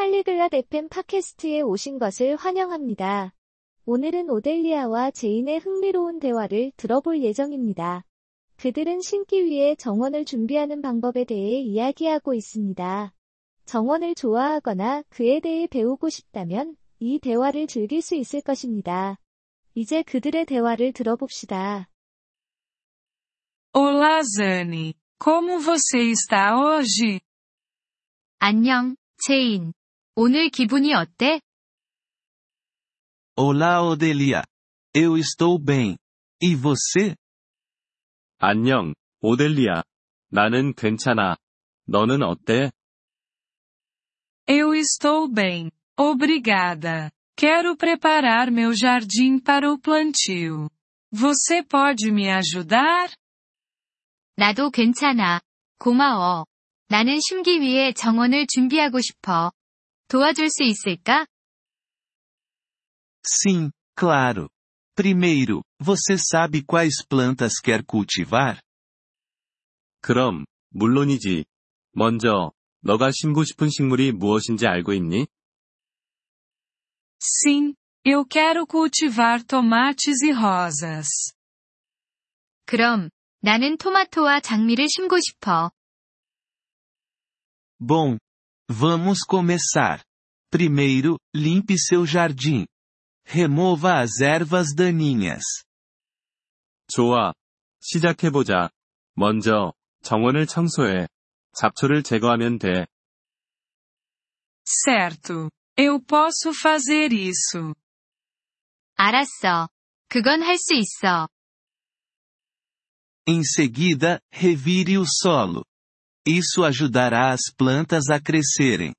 팔리글랏 FM 팟캐스트에 오신 것을 환영합니다. 오늘은 오델리아와 제인의 흥미로운 대화를 들어볼 예정입니다. 그들은 신기 위해 정원을 준비하는 방법에 대해 이야기하고 있습니다. 정원을 좋아하거나 그에 대해 배우고 싶다면 이 대화를 즐길 수 있을 것입니다. 이제 그들의 대화를 들어봅시다. Olá, Zane. Como você está hoje? 안녕, 제인. 오늘 기분이 어때? Olá, Odelia. Eu estou bem. E você? 안녕, 오델리아. 나는 괜찮아. 너는 어때? Eu estou bem. Obrigada. Quero preparar meu jardim para o plantio. Você pode me ajudar? 나도 괜찮아. 고마워. 나는 심기 위해 정원을 준비하고 싶어. 도와줄 수 있을까? Sim, claro. Primeiro, você sabe quais plantas quer cultivar? 그럼, 물론이지. 먼저, 너가 심고 싶은 식물이 무엇인지 알고 있니? Sim, eu quero cultivar tomates e rosas. 그럼, 나는 토마토와 장미를 심고 싶어. Bom, vamos começar. Primeiro, limpe seu jardim. Remova as ervas daninhas. 좋아. 시작해보자. 먼저, 정원을 청소해. 잡초를 제거하면 돼. Certo. Eu posso fazer isso. 알았어. 그건 할 수 있어. Em seguida, revire o solo. Isso ajudará as plantas a crescerem.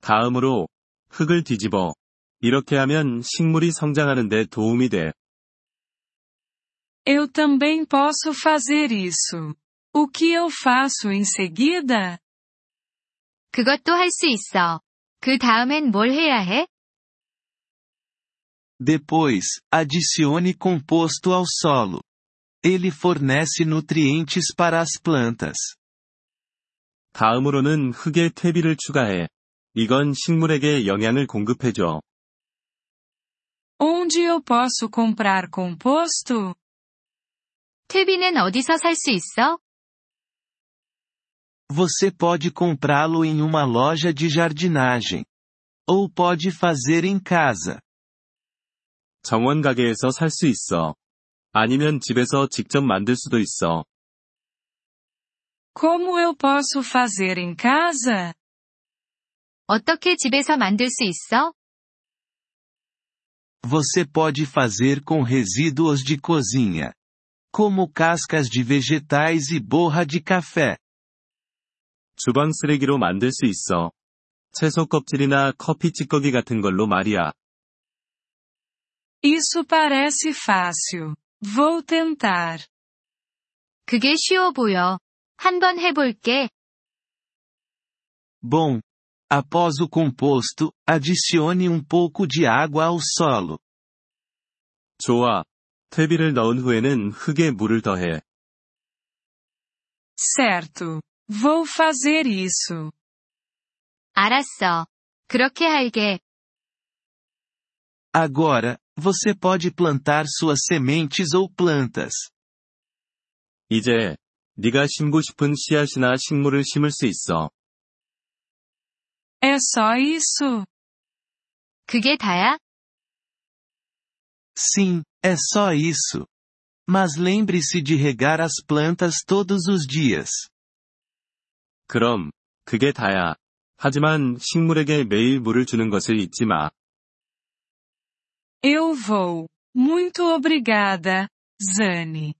다음으로, 흙을 뒤집어. 이렇게 하면 식물이 성장하는데 도움이 돼. Eu também posso fazer isso. O que eu faço em seguida? 그것도 할 수 있어. 그 다음엔 뭘 해야 해? Depois, adicione composto ao solo. Ele fornece nutrientes para as plantas. 다음으로는 흙에 퇴비를 추가해. 이건 식물에게 영양을 공급해줘. Onde eu posso comprar composto? 퇴비는 어디서 살 수 있어? Você pode comprá-lo em uma loja de jardinagem. Ou pode fazer em casa. 정원 가게에서 살 수 있어. 아니면 집에서 직접 만들 수도 있어. Como eu posso fazer em casa? 어떻게 집에서 만들 수 있어? Você pode fazer com resíduos de cozinha. Como cascas de vegetais e borra de café. 주방 쓰레기로 만들 수 있어. 채소 껍질이나 커피 찌꺼기 같은 걸로 말이야. Isso parece fácil. Vou tentar. 그게 쉬워 보여. 한번 해볼게. Bom. Após o composto, adicione um pouco de água ao solo. 좋아. 퇴비를 넣은 후에는 흙에 물을 더해. Certo. Vou fazer isso. 알았어. 그렇게 할게. Agora, você pode plantar suas sementes ou plantas. 이제, 네가 심고 싶은 씨앗이나 식물을 심을 수 있어. É só isso? 그게 다야? Sim, é só isso. Mas lembre-se de regar as plantas todos os dias. 그럼, 그게 다야. 하지만 식물에게 매일 물을 주는 것을 잊지 마. Eu vou. Muito obrigada, Zane.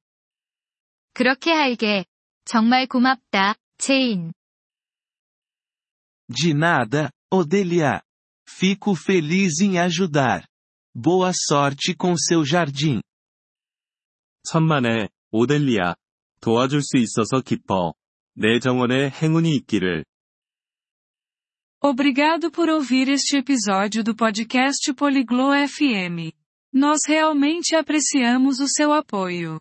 그렇게 할게. 정말 고맙다, 제인. De nada, Odelia. Fico feliz em ajudar. Boa sorte com seu jardim. 천만에, 오델리아. 도와줄 수 있어서 기뻐. 내 정원에 행운이 있기를. Obrigado por ouvir este episódio do podcast Poliglo FM. Nós realmente apreciamos o seu apoio.